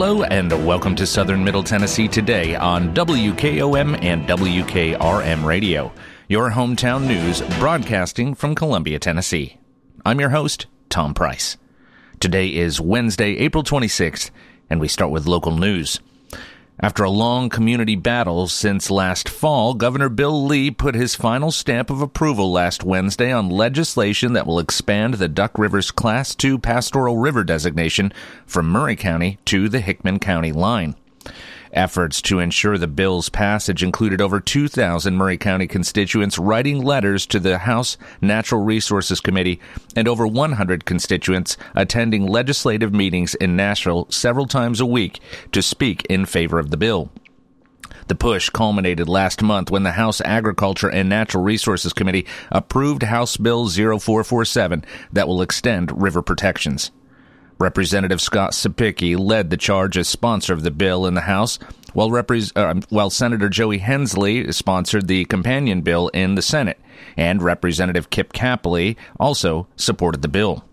Hello and welcome to Southern Middle Tennessee today on WKOM and WKRM Radio, your hometown news broadcasting from Columbia, Tennessee. I'm your host, Tom Price. Today is Wednesday, April 26th, and we start with local news. After a long community battle since last fall, Governor Bill Lee put his final stamp of approval last Wednesday on legislation that will expand the Duck River's Class II pastoral river designation from Maury County to the Hickman County line. Efforts to ensure the bill's passage included over 2,000 Maury County constituents writing letters to the House Natural Resources Committee and over 100 constituents attending legislative meetings in Nashville several times a week to speak in favor of the bill. The push culminated last month when the House Agriculture and Natural Resources Committee approved House Bill 0447 that will extend river protections. Representative Scott Cepicky led the charge as sponsor of the bill in the House, while, uh, while Senator Joey Hensley sponsored the companion bill in the Senate, and Representative Kip Capley also supported the bill.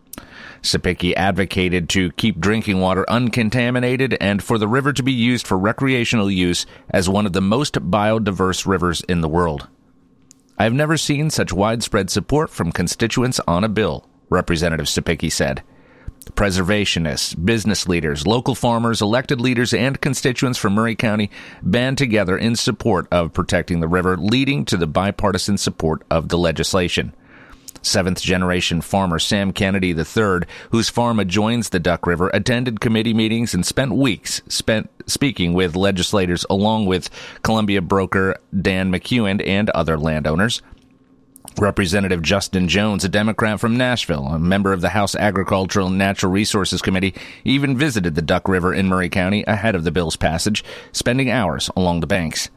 Cepicky advocated to keep drinking water uncontaminated and for the river to be used for recreational use as one of the most biodiverse rivers in the world. I have never seen such widespread support from constituents on a bill, Representative Cepicky said. Preservationists, business leaders, local farmers, elected leaders, and constituents from Maury County band together in support of protecting the river, leading to the bipartisan support of the legislation. Seventh generation farmer Sam Kennedy III, whose farm adjoins the Duck River, attended committee meetings and spent weeks spent speaking with legislators along with Columbia broker Dan McEwen and other landowners. Representative Justin Jones, a Democrat from Nashville, a member of the House Agricultural and Natural Resources Committee, even visited the Duck River in Maury County ahead of the bill's passage, spending hours along the banks.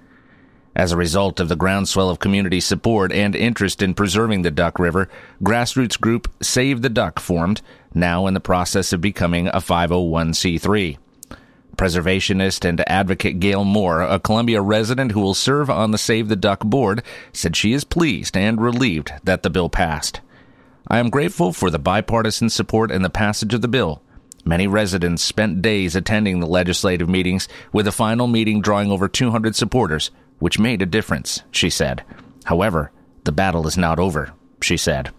As a result of the groundswell of community support and interest in preserving the Duck River, grassroots group Save the Duck formed, now in the process of becoming a 501c3 preservationist and advocate Gail Moore, a Columbia resident who will serve on the Save the Duck board, said she is pleased and relieved that the bill passed. I am grateful for the bipartisan support and the passage of the bill. Many residents spent days attending the legislative meetings, with the final meeting drawing over 200 supporters, which made a difference, she said. However, the battle is not over, she said.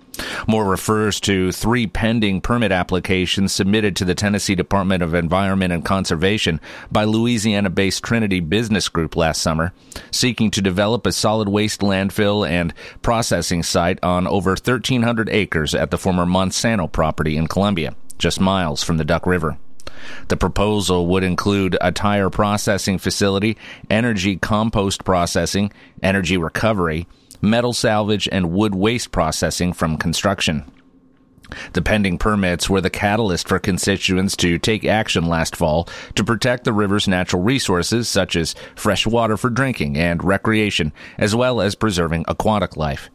Moore refers to three pending permit applications submitted to the Tennessee Department of Environment and Conservation by Louisiana based Trinity Business Group last summer, seeking to develop a solid waste landfill and processing site on over 1,300 acres at the former Monsanto property in Columbia, just miles from the Duck River. The proposal would include a tire processing facility, energy compost processing, energy recovery, metal salvage, and wood waste processing from construction. The pending permits were the catalyst for constituents to take action last fall to protect the river's natural resources, such as fresh water for drinking and recreation, as well as preserving aquatic life.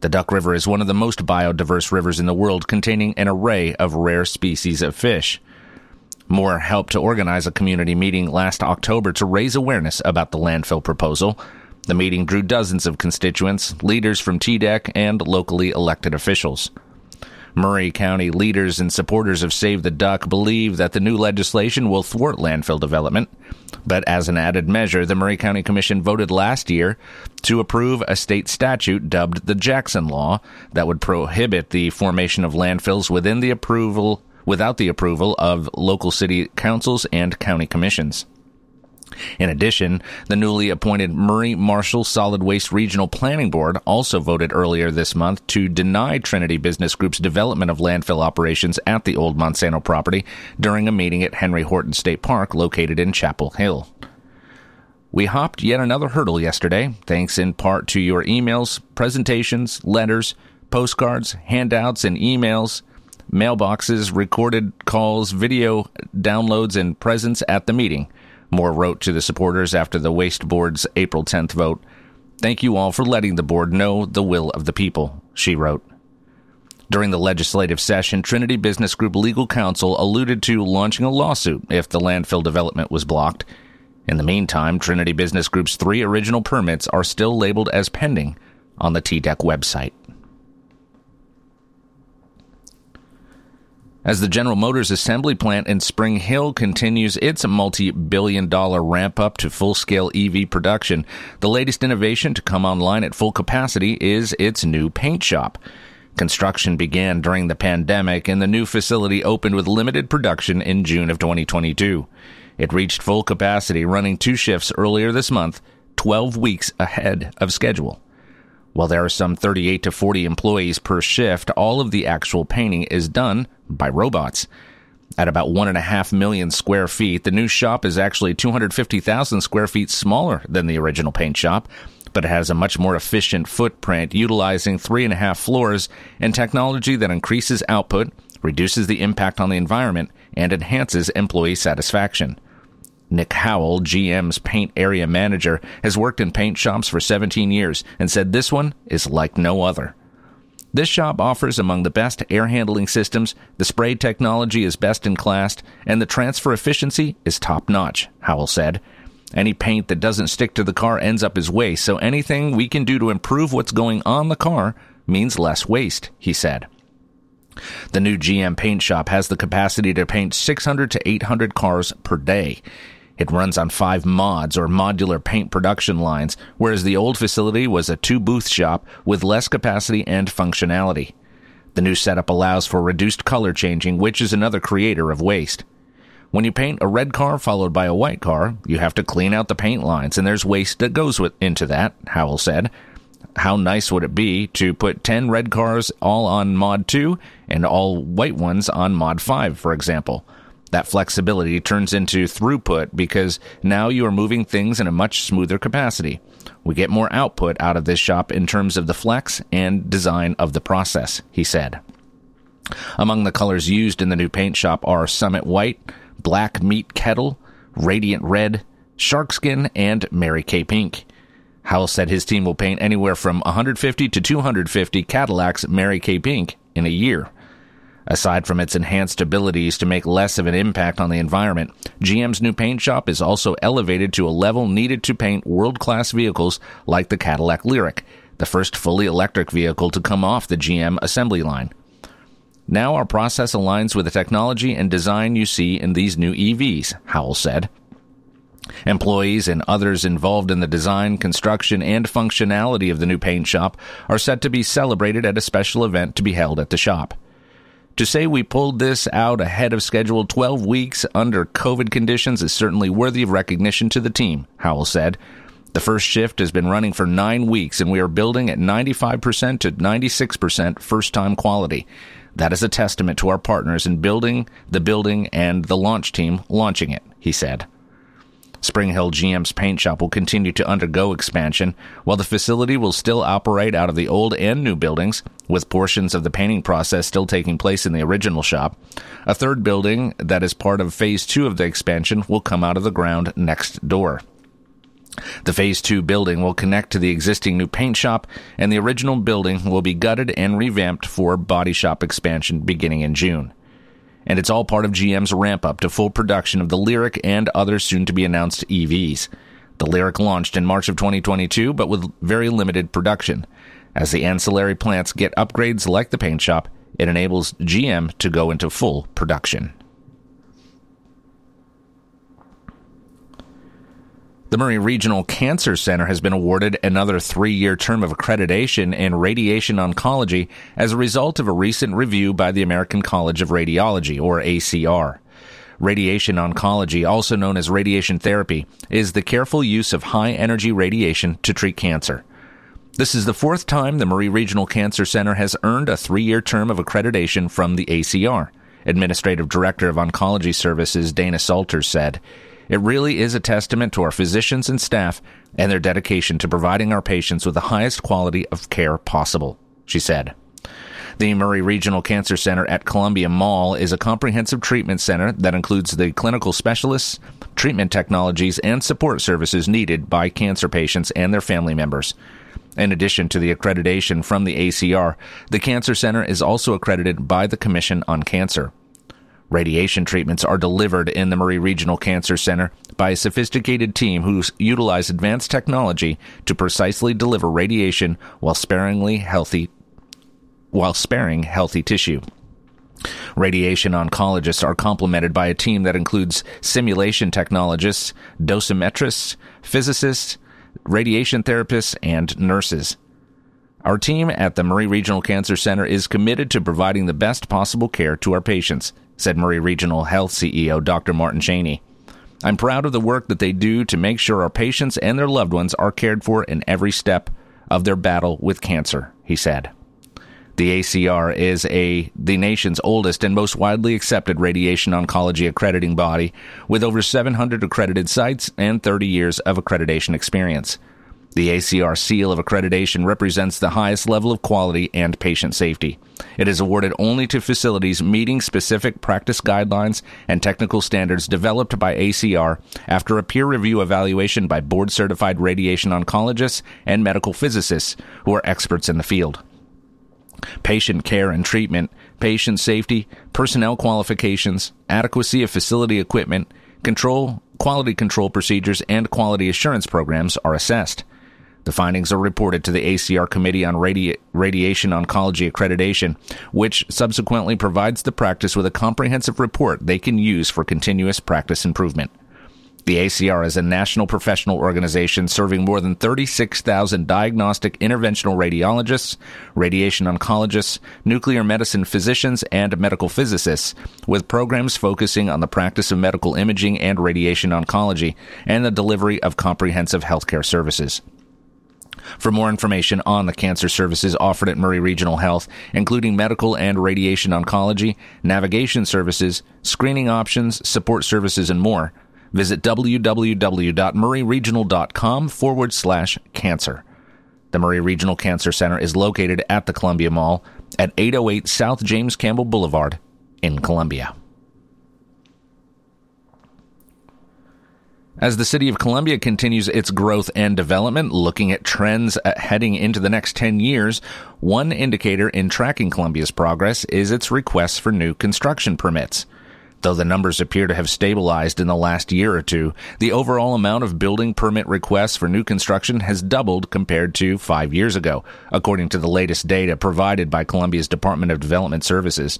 The Duck River is one of the most biodiverse rivers in the world, containing an array of rare species of fish. Moore helped to organize a community meeting last October to raise awareness about the landfill proposal. The meeting drew dozens of constituents, leaders from TDEC, and locally elected officials. Maury County leaders and supporters of Save the Duck believe that the new legislation will thwart landfill development. But as an added measure, the Maury County Commission voted last year to approve a state statute dubbed the Jackson Law that would prohibit the formation of landfills within the approval without the approval of local city councils and county commissions. In addition, the newly appointed Maury Marshall Solid Waste Regional Planning Board also voted earlier this month to deny Trinity Business Group's development of landfill operations at the old Monsanto property during a meeting at Henry Horton State Park located in Chapel Hill. We hopped yet another hurdle yesterday, thanks in part to your emails, presentations, letters, postcards, handouts, and emails, mailboxes, recorded calls, video downloads, and presence at the meeting. Moore wrote to the supporters after the Waste Board's April 10th vote. Thank you all for letting the board know the will of the people, she wrote. During the legislative session, Trinity Business Group legal counsel alluded to launching a lawsuit if the landfill development was blocked. In the meantime, Trinity Business Group's three original permits are still labeled as pending on the TDEC website. As the General Motors assembly plant in Spring Hill continues its multi billion dollar ramp up to full scale EV production, the latest innovation to come online at full capacity is its new paint shop. Construction began during the pandemic and the new facility opened with limited production in June of 2022. It reached full capacity running two shifts earlier this month, 12 weeks ahead of schedule. While there are some 38 to 40 employees per shift, all of the actual painting is done by robots. At about one and a half million square feet, the new shop is actually 250,000 square feet smaller than the original paint shop, but it has a much more efficient footprint, utilizing three and a half floors and technology that increases output, reduces the impact on the environment, and enhances employee satisfaction. Nick Howell, GM's paint area manager, has worked in paint shops for 17 years and said this one is like no other. This shop offers among the best air handling systems, the spray technology is best in class, and the transfer efficiency is top notch, Howell said. Any paint that doesn't stick to the car ends up as waste, so anything we can do to improve what's going on the car means less waste, he said. The new GM paint shop has the capacity to paint 600 to 800 cars per day. It runs on five mods or modular paint production lines, whereas the old facility was a two booth shop with less capacity and functionality. The new setup allows for reduced color changing, which is another creator of waste. When you paint a red car followed by a white car, you have to clean out the paint lines, and there's waste that goes with, into that, Howell said. How nice would it be to put 10 red cars all on Mod 2 and all white ones on Mod 5, for example? That flexibility turns into throughput because now you are moving things in a much smoother capacity. We get more output out of this shop in terms of the flex and design of the process, he said. Among the colors used in the new paint shop are Summit White, Black Meet Kettle, Radiant Red, Sharkskin, and Mary Kay Pink. Howell said his team will paint anywhere from 150 to 250 Cadillacs Mary Kay Pink in a year. Aside from its enhanced abilities to make less of an impact on the environment, GM's new paint shop is also elevated to a level needed to paint world class vehicles like the Cadillac Lyriq, the first fully electric vehicle to come off the GM assembly line. Now our process aligns with the technology and design you see in these new EVs, Howell said. Employees and others involved in the design, construction, and functionality of the new paint shop are set to be celebrated at a special event to be held at the shop. To say we pulled this out ahead of schedule 12 weeks under COVID conditions is certainly worthy of recognition to the team, Howell said. The first shift has been running for nine weeks, and we are building at 95% to 96% first time quality. That is a testament to our partners in building the building and the launch team launching it, he said. Spring Hill GM's paint shop will continue to undergo expansion, while the facility will still operate out of the old and new buildings, with portions of the painting process still taking place in the original shop. A third building that is part of phase two of the expansion will come out of the ground next door. The Phase 2 building will connect to the existing new paint shop, and the original building will be gutted and revamped for body shop expansion beginning in June and it's all part of GM's ramp up to full production of the Lyriq and other soon to be announced EVs. The Lyriq launched in March of 2022, but with very limited production. As the ancillary plants get upgrades like the paint shop, it enables GM to go into full production. The Maury Regional Cancer Center has been awarded another three year term of accreditation in radiation oncology as a result of a recent review by the American College of Radiology, or ACR. Radiation oncology, also known as radiation therapy, is the careful use of high energy radiation to treat cancer. This is the fourth time the Maury Regional Cancer Center has earned a three year term of accreditation from the ACR. Administrative Director of Oncology Services Dana Salter said, it really is a testament to our physicians and staff and their dedication to providing our patients with the highest quality of care possible, she said. The Maury Regional Cancer Center at Columbia Mall is a comprehensive treatment center that includes the clinical specialists, treatment technologies, and support services needed by cancer patients and their family members. In addition to the accreditation from the ACR, the Cancer Center is also accredited by the Commission on Cancer. Radiation treatments are delivered in the Maury Regional Cancer Center by a sophisticated team who utilize advanced technology to precisely deliver radiation while sparingly healthy while sparing healthy tissue. Radiation oncologists are complemented by a team that includes simulation technologists, dosimetrists, physicists, radiation therapists, and nurses. Our team at the Maury Regional Cancer Center is committed to providing the best possible care to our patients, said Maury Regional Health CEO Dr. Martin Chaney. I'm proud of the work that they do to make sure our patients and their loved ones are cared for in every step of their battle with cancer, he said. The ACR is a the nation's oldest and most widely accepted radiation oncology accrediting body with over 700 accredited sites and 30 years of accreditation experience. The ACR seal of accreditation represents the highest level of quality and patient safety. It is awarded only to facilities meeting specific practice guidelines and technical standards developed by ACR after a peer review evaluation by board certified radiation oncologists and medical physicists who are experts in the field patient care and treatment, patient safety, personnel qualifications, adequacy of facility equipment, control, quality control procedures, and quality assurance programs are assessed. The findings are reported to the ACR Committee on Radi- Radiation Oncology Accreditation, which subsequently provides the practice with a comprehensive report they can use for continuous practice improvement. The ACR is a national professional organization serving more than 36,000 diagnostic interventional radiologists, radiation oncologists, nuclear medicine physicians, and medical physicists, with programs focusing on the practice of medical imaging and radiation oncology and the delivery of comprehensive healthcare services. For more information on the cancer services offered at Maury Regional Health, including medical and radiation oncology, navigation services, screening options, support services, and more, Visit www.mauryregional.com forward slash cancer. The Maury Regional Cancer Center is located at the Columbia Mall at 808 South James Campbell Boulevard in Columbia. As the city of Columbia continues its growth and development, looking at trends uh, heading into the next 10 years, one indicator in tracking Columbia's progress is its requests for new construction permits. Though the numbers appear to have stabilized in the last year or two, the overall amount of building permit requests for new construction has doubled compared to five years ago, according to the latest data provided by Columbia's Department of Development Services.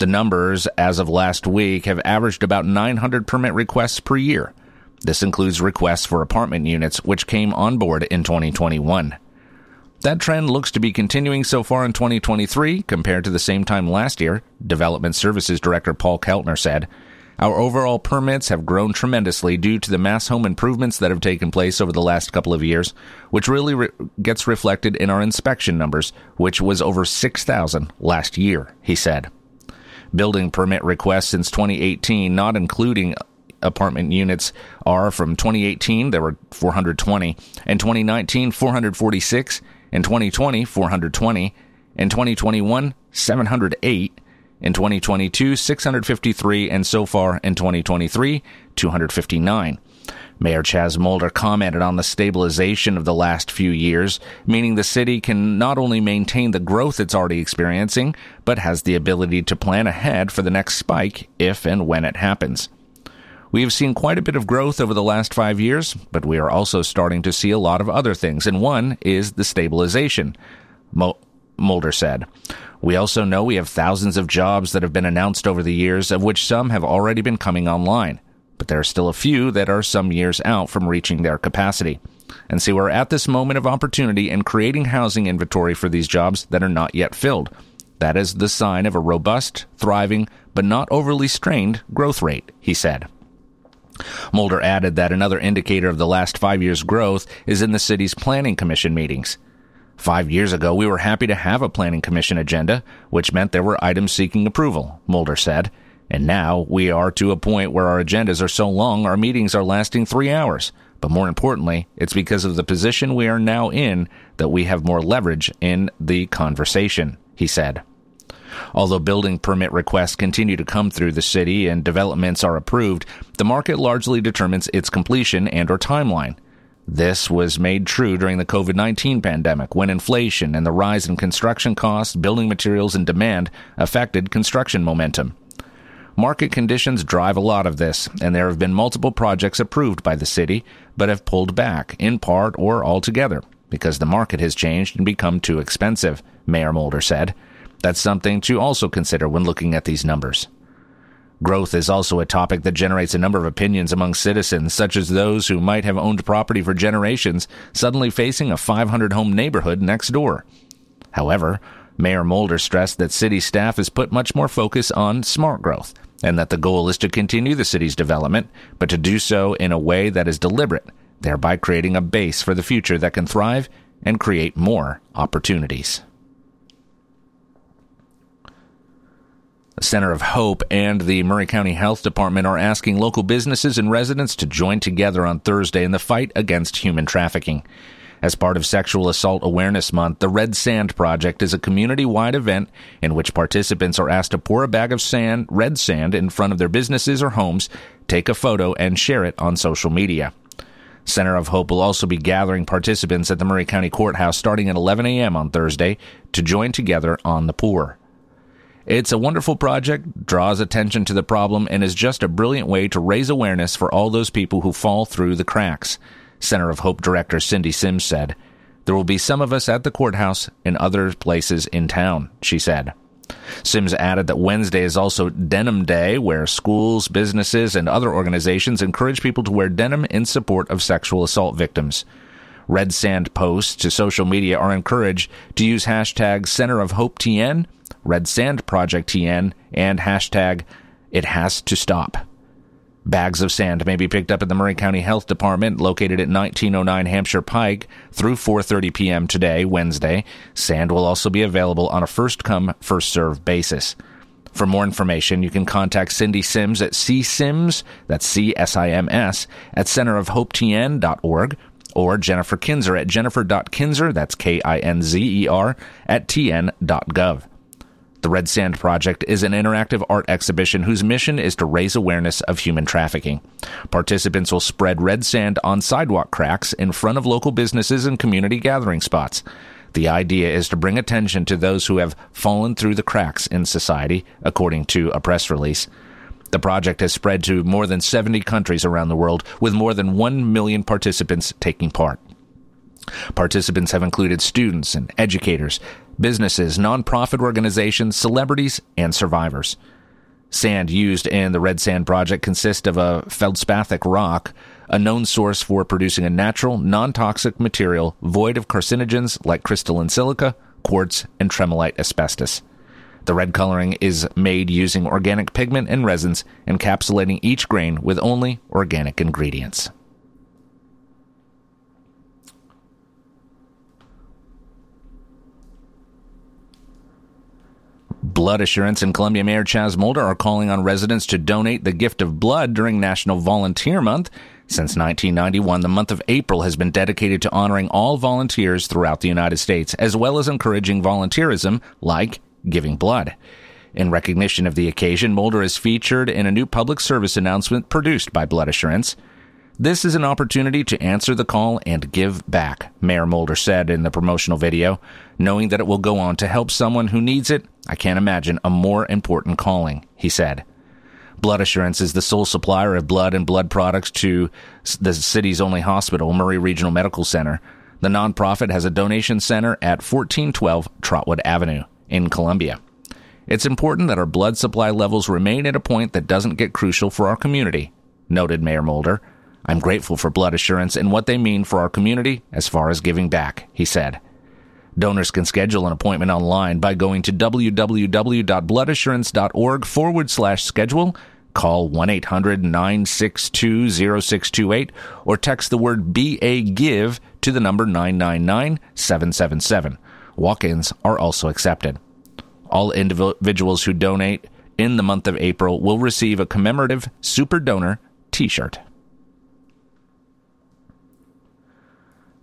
The numbers, as of last week, have averaged about 900 permit requests per year. This includes requests for apartment units, which came on board in 2021. That trend looks to be continuing so far in 2023 compared to the same time last year, Development Services Director Paul Keltner said. Our overall permits have grown tremendously due to the mass home improvements that have taken place over the last couple of years, which really re- gets reflected in our inspection numbers, which was over 6,000 last year, he said. Building permit requests since 2018, not including apartment units, are from 2018, there were 420, and 2019, 446, in 2020, 420. In 2021, 708. In 2022, 653. And so far in 2023, 259. Mayor Chaz Molder commented on the stabilization of the last few years, meaning the city can not only maintain the growth it's already experiencing, but has the ability to plan ahead for the next spike if and when it happens. We have seen quite a bit of growth over the last five years, but we are also starting to see a lot of other things, and one is the stabilization, Molder said. We also know we have thousands of jobs that have been announced over the years, of which some have already been coming online, but there are still a few that are some years out from reaching their capacity. And so we're at this moment of opportunity in creating housing inventory for these jobs that are not yet filled. That is the sign of a robust, thriving, but not overly strained growth rate, he said. Molder added that another indicator of the last five years' growth is in the city's planning commission meetings. Five years ago, we were happy to have a planning commission agenda, which meant there were items seeking approval, Molder said. And now we are to a point where our agendas are so long our meetings are lasting three hours. But more importantly, it's because of the position we are now in that we have more leverage in the conversation, he said. Although building permit requests continue to come through the city and developments are approved, the market largely determines its completion and or timeline. This was made true during the COVID-19 pandemic when inflation and the rise in construction costs, building materials, and demand affected construction momentum. Market conditions drive a lot of this, and there have been multiple projects approved by the city, but have pulled back, in part or altogether, because the market has changed and become too expensive, Mayor Molder said. That's something to also consider when looking at these numbers. Growth is also a topic that generates a number of opinions among citizens, such as those who might have owned property for generations suddenly facing a 500 home neighborhood next door. However, Mayor Molder stressed that city staff has put much more focus on smart growth and that the goal is to continue the city's development, but to do so in a way that is deliberate, thereby creating a base for the future that can thrive and create more opportunities. Center of Hope and the Maury County Health Department are asking local businesses and residents to join together on Thursday in the fight against human trafficking. As part of Sexual Assault Awareness Month, the Red Sand Project is a community wide event in which participants are asked to pour a bag of sand, red sand, in front of their businesses or homes, take a photo, and share it on social media. Center of Hope will also be gathering participants at the Maury County Courthouse starting at 11 a.m. on Thursday to join together on the pour. It's a wonderful project, draws attention to the problem, and is just a brilliant way to raise awareness for all those people who fall through the cracks. Center of Hope Director Cindy Sims said. There will be some of us at the courthouse and other places in town, she said. Sims added that Wednesday is also Denim Day, where schools, businesses, and other organizations encourage people to wear denim in support of sexual assault victims. Red Sand posts to social media are encouraged to use hashtag Center of Hope TN, Red Sand Project TN, and hashtag It Has to Stop. Bags of sand may be picked up at the Maury County Health Department located at 1909 Hampshire Pike through 4:30 p.m. today, Wednesday. Sand will also be available on a first come, first served basis. For more information, you can contact Cindy Sims at csims, that's C-S-I-M-S, at centerofhopetn.org, or Jennifer Kinzer at jennifer.kinzer, that's K-I-N-Z-E-R, at tn.gov. The Red Sand Project is an interactive art exhibition whose mission is to raise awareness of human trafficking. Participants will spread red sand on sidewalk cracks in front of local businesses and community gathering spots. The idea is to bring attention to those who have fallen through the cracks in society, according to a press release. The project has spread to more than 70 countries around the world, with more than 1 million participants taking part. Participants have included students and educators, businesses, nonprofit organizations, celebrities, and survivors. Sand used in the Red Sand Project consists of a feldspathic rock, a known source for producing a natural, non toxic material void of carcinogens like crystalline silica, quartz, and tremolite asbestos. The red coloring is made using organic pigment and resins, encapsulating each grain with only organic ingredients. Blood Assurance and Columbia Mayor Chaz Molder are calling on residents to donate the gift of blood during National Volunteer Month. Since 1991, the month of April has been dedicated to honoring all volunteers throughout the United States, as well as encouraging volunteerism like giving blood. In recognition of the occasion, Molder is featured in a new public service announcement produced by Blood Assurance. This is an opportunity to answer the call and give back, Mayor Molder said in the promotional video. Knowing that it will go on to help someone who needs it, I can't imagine a more important calling, he said. Blood Assurance is the sole supplier of blood and blood products to the city's only hospital, Maury Regional Medical Center. The nonprofit has a donation center at 1412 Trotwood Avenue in Columbia. It's important that our blood supply levels remain at a point that doesn't get crucial for our community, noted Mayor Molder. I'm grateful for Blood Assurance and what they mean for our community as far as giving back, he said. Donors can schedule an appointment online by going to www.bloodassurance.org forward slash schedule, call 1 800 962 0628, or text the word BA Give to the number 999 777. Walk ins are also accepted. All individuals who donate in the month of April will receive a commemorative Super Donor t shirt.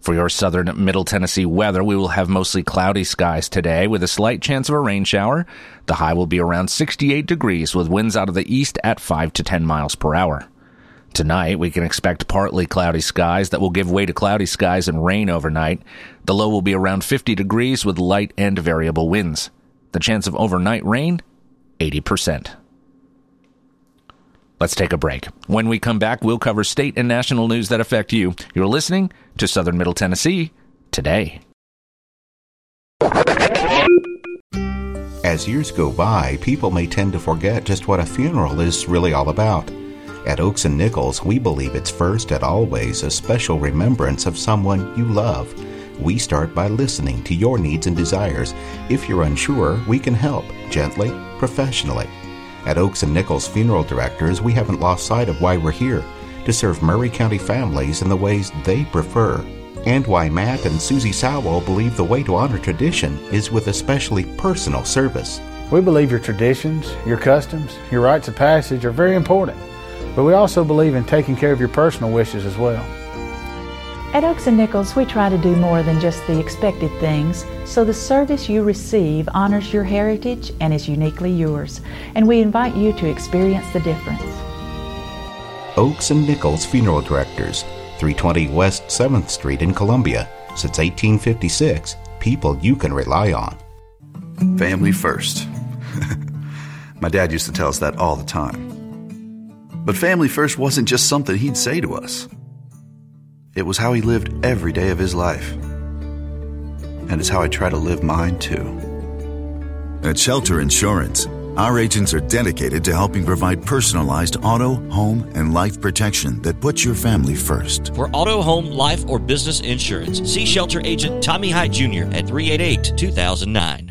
For your southern middle Tennessee weather, we will have mostly cloudy skies today with a slight chance of a rain shower. The high will be around 68 degrees with winds out of the east at 5 to 10 miles per hour. Tonight, we can expect partly cloudy skies that will give way to cloudy skies and rain overnight. The low will be around 50 degrees with light and variable winds. The chance of overnight rain, 80%. Let's take a break. When we come back, we'll cover state and national news that affect you. You're listening to Southern Middle Tennessee today. As years go by, people may tend to forget just what a funeral is really all about. At Oaks and Nichols, we believe it's first and always a special remembrance of someone you love. We start by listening to your needs and desires. If you're unsure, we can help gently, professionally. At Oaks and Nichols Funeral Directors, we haven't lost sight of why we're here to serve Maury County families in the ways they prefer and why Matt and Susie Sowell believe the way to honor tradition is with especially personal service. We believe your traditions, your customs, your rites of passage are very important, but we also believe in taking care of your personal wishes as well. At Oaks and Nichols, we try to do more than just the expected things, so the service you receive honors your heritage and is uniquely yours, and we invite you to experience the difference. Oaks and Nichols Funeral Directors, 320 West 7th Street in Columbia. Since 1856, people you can rely on. Family first. My dad used to tell us that all the time. But family first wasn't just something he'd say to us. It was how he lived every day of his life. And it's how I try to live mine too. At Shelter Insurance, our agents are dedicated to helping provide personalized auto, home, and life protection that puts your family first. For auto, home, life, or business insurance, see Shelter Agent Tommy Hyde Jr. at 388 2009.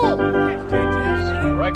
哦。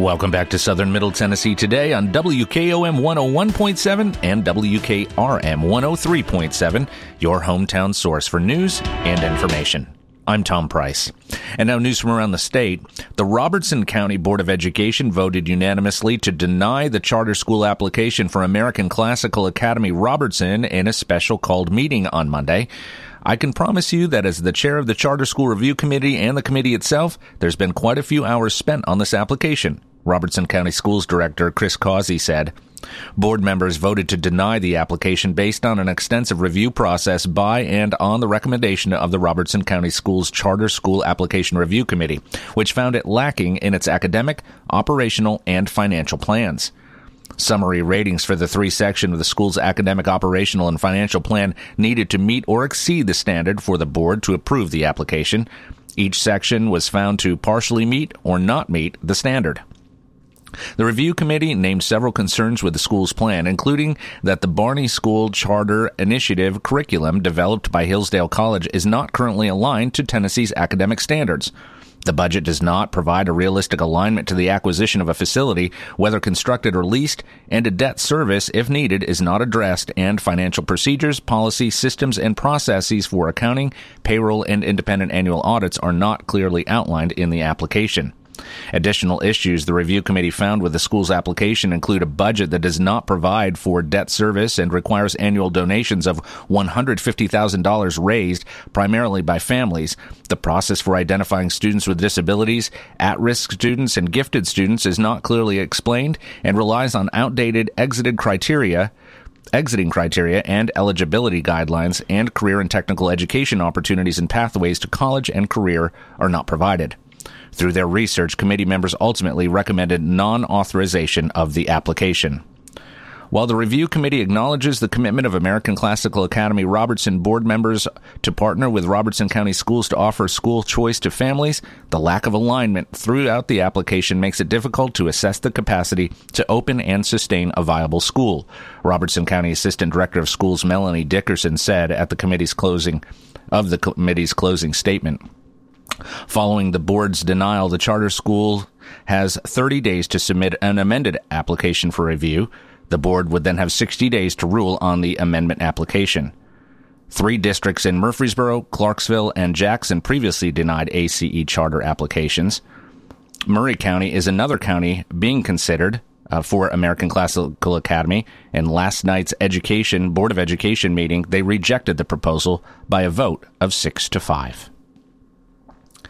Welcome back to Southern Middle Tennessee today on WKOM 101.7 and WKRM 103.7, your hometown source for news and information. I'm Tom Price. And now news from around the state. The Robertson County Board of Education voted unanimously to deny the charter school application for American Classical Academy Robertson in a special called meeting on Monday. I can promise you that as the chair of the Charter School Review Committee and the committee itself, there's been quite a few hours spent on this application, Robertson County Schools Director Chris Causey said. Board members voted to deny the application based on an extensive review process by and on the recommendation of the Robertson County Schools Charter School Application Review Committee, which found it lacking in its academic, operational, and financial plans. Summary ratings for the three section of the school's academic, operational, and financial plan needed to meet or exceed the standard for the board to approve the application. Each section was found to partially meet or not meet the standard. The review committee named several concerns with the school's plan, including that the Barney School Charter Initiative curriculum developed by Hillsdale College is not currently aligned to Tennessee's academic standards. The budget does not provide a realistic alignment to the acquisition of a facility, whether constructed or leased, and a debt service, if needed, is not addressed, and financial procedures, policy, systems, and processes for accounting, payroll, and independent annual audits are not clearly outlined in the application. Additional issues the review committee found with the school's application include a budget that does not provide for debt service and requires annual donations of $150,000 raised primarily by families. The process for identifying students with disabilities, at risk students, and gifted students is not clearly explained and relies on outdated exited criteria exiting criteria and eligibility guidelines, and career and technical education opportunities and pathways to college and career are not provided. Through their research, committee members ultimately recommended non authorization of the application. While the review committee acknowledges the commitment of American Classical Academy Robertson board members to partner with Robertson County Schools to offer school choice to families, the lack of alignment throughout the application makes it difficult to assess the capacity to open and sustain a viable school. Robertson County Assistant Director of Schools Melanie Dickerson said at the committee's closing of the committee's closing statement. Following the board's denial, the charter school has 30 days to submit an amended application for review. The board would then have 60 days to rule on the amendment application. Three districts in Murfreesboro, Clarksville, and Jackson previously denied ACE charter applications. Maury County is another county being considered uh, for American Classical Academy. In last night's Education Board of Education meeting, they rejected the proposal by a vote of six to five.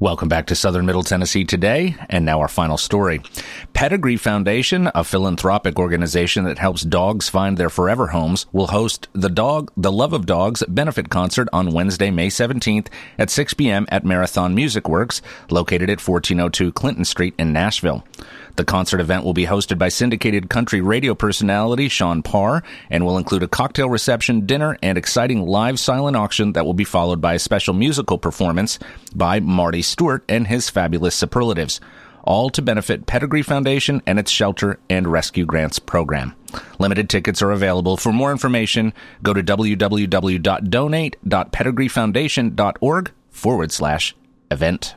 Welcome back to Southern Middle Tennessee today, and now our final story. Pedigree Foundation, a philanthropic organization that helps dogs find their forever homes, will host the Dog, the Love of Dogs benefit concert on Wednesday, May 17th at 6 p.m. at Marathon Music Works, located at 1402 Clinton Street in Nashville. The concert event will be hosted by syndicated country radio personality Sean Parr and will include a cocktail reception, dinner, and exciting live silent auction that will be followed by a special musical performance by Marty Stuart and his fabulous superlatives. All to benefit Pedigree Foundation and its Shelter and Rescue Grants program. Limited tickets are available. For more information, go to www.donate.pedigreefoundation.org forward slash event.